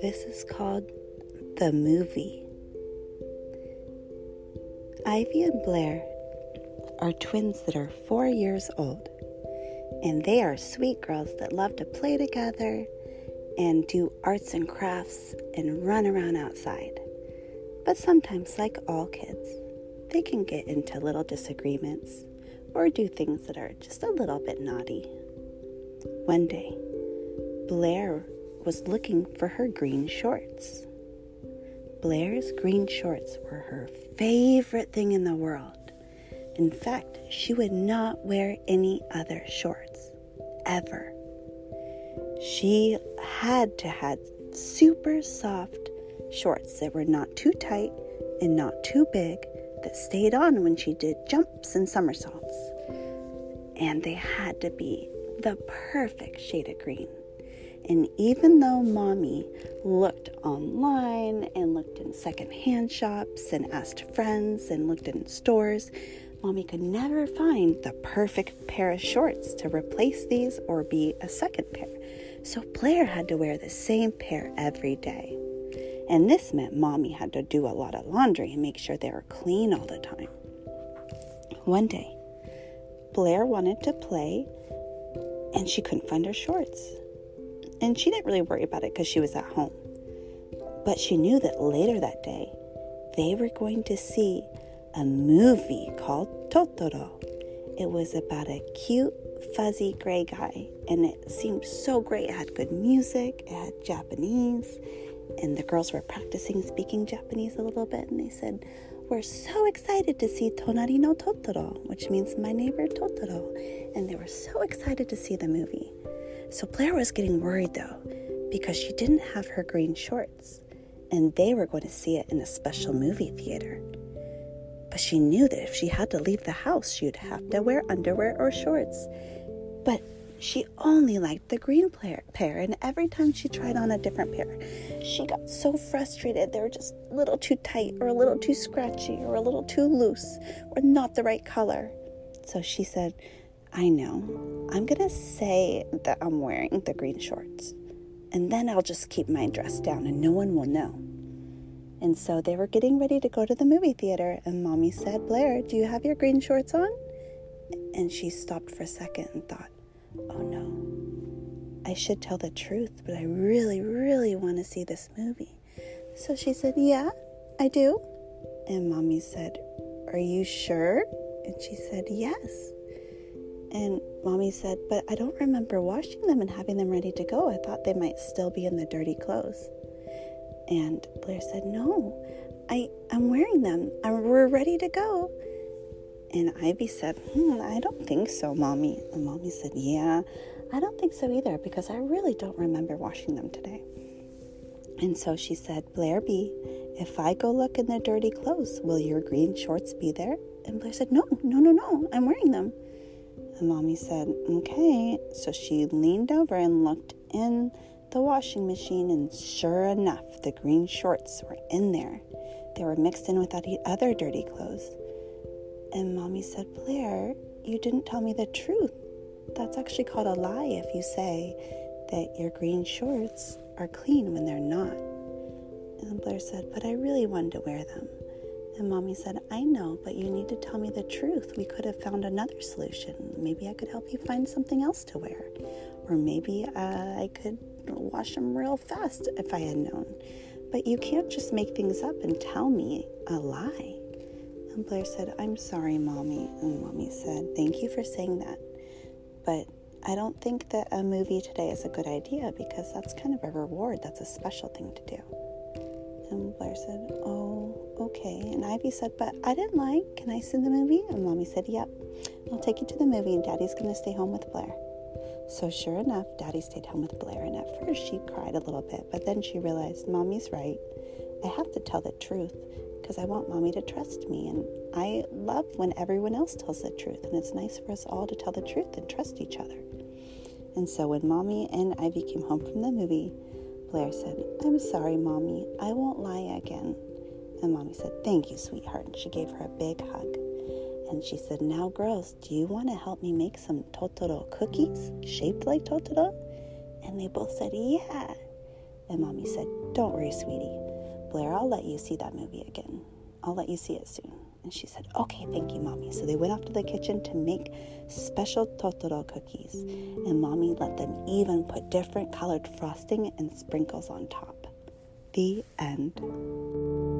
This is called The Movie. Ivy and Blair are twins that are four years old, and they are sweet girls that love to play together and do arts and crafts and run around outside. But sometimes, like all kids, they can get into little disagreements or do things that are just a little bit naughty. One day, Blair was looking for her green shorts. Blair's green shorts were her favorite thing in the world. In fact, she would not wear any other shorts, ever. She had to have super soft shorts that were not too tight and not too big that stayed on when she did jumps and somersaults. And they had to be the perfect shade of green. And even though mommy looked online and looked in secondhand shops and asked friends and looked in stores, mommy could never find the perfect pair of shorts to replace these or be a second pair. So Blair had to wear the same pair every day. And this meant mommy had to do a lot of laundry and make sure they were clean all the time. One day, Blair wanted to play and she couldn't find her shorts. And she didn't really worry about it because she was at home. But she knew that later that day, they were going to see a movie called Totoro. It was about a cute, fuzzy gray guy, and it seemed so great. It had good music, it had Japanese, and the girls were practicing speaking Japanese a little bit, and they said, We're so excited to see Tonari no Totoro, which means my neighbor Totoro. And they were so excited to see the movie. So Blair was getting worried though, because she didn't have her green shorts, and they were going to see it in a special movie theater. But she knew that if she had to leave the house, she would have to wear underwear or shorts. But she only liked the green pair, and every time she tried on a different pair, she got so frustrated. They were just a little too tight, or a little too scratchy, or a little too loose, or not the right color. So she said, I know. I'm to say that I'm wearing the green shorts. And then I'll just keep my dress down and no one will know. And so they were getting ready to go to the movie theater, and mommy said, Blair, do you have your green shorts on? And she stopped for a second and thought, oh no, I should tell the truth, but I really, really want to see this movie. So she said, yeah, I do. And mommy said, are you sure? And she said, yes. And mommy said, But I don't remember washing them and having them ready to go. I thought they might still be in the dirty clothes. And Blair said, No, I, I'm wearing them. I'm, we're ready to go. And Ivy said, hmm, I don't think so, mommy. And mommy said, Yeah, I don't think so either because I really don't remember washing them today. And so she said, Blair B, if I go look in the dirty clothes, will your green shorts be there? And Blair said, No, no, no, no, I'm wearing them. And mommy said, Okay. So she leaned over and looked in the washing machine, and sure enough, the green shorts were in there. They were mixed in with the other dirty clothes. And mommy said, Blair, you didn't tell me the truth. That's actually called a lie if you say that your green shorts are clean when they're not. And Blair said, But I really wanted to wear them. And mommy said, I know, but you need to tell me the truth. We could have found another solution. Maybe I could help you find something else to wear. Or maybe uh, I could wash them real fast if I had known. But you can't just make things up and tell me a lie. And Blair said, I'm sorry, mommy. And mommy said, Thank you for saying that. But I don't think that a movie today is a good idea because that's kind of a reward. That's a special thing to do. And Blair said, Oh, okay. And Ivy said, But I didn't like, can I see the movie? And Mommy said, Yep. I'll take you to the movie, and Daddy's going to stay home with Blair. So, sure enough, Daddy stayed home with Blair. And at first, she cried a little bit, but then she realized, Mommy's right. I have to tell the truth because I want Mommy to trust me. And I love when everyone else tells the truth. And it's nice for us all to tell the truth and trust each other. And so, when Mommy and Ivy came home from the movie, Blair said, I'm sorry, Mommy. I won't lie again. And Mommy said, Thank you, sweetheart. And she gave her a big hug. And she said, Now, girls, do you want to help me make some Totoro cookies shaped like Totoro? And they both said, Yeah. And mommy said, Don't worry, sweetie. Blair, I'll let you see that movie again. I'll let you see it soon. And she said, Okay, thank you, mommy. So they went off to the kitchen to make special Totoro cookies. And mommy let them even put different colored frosting and sprinkles on top. The end.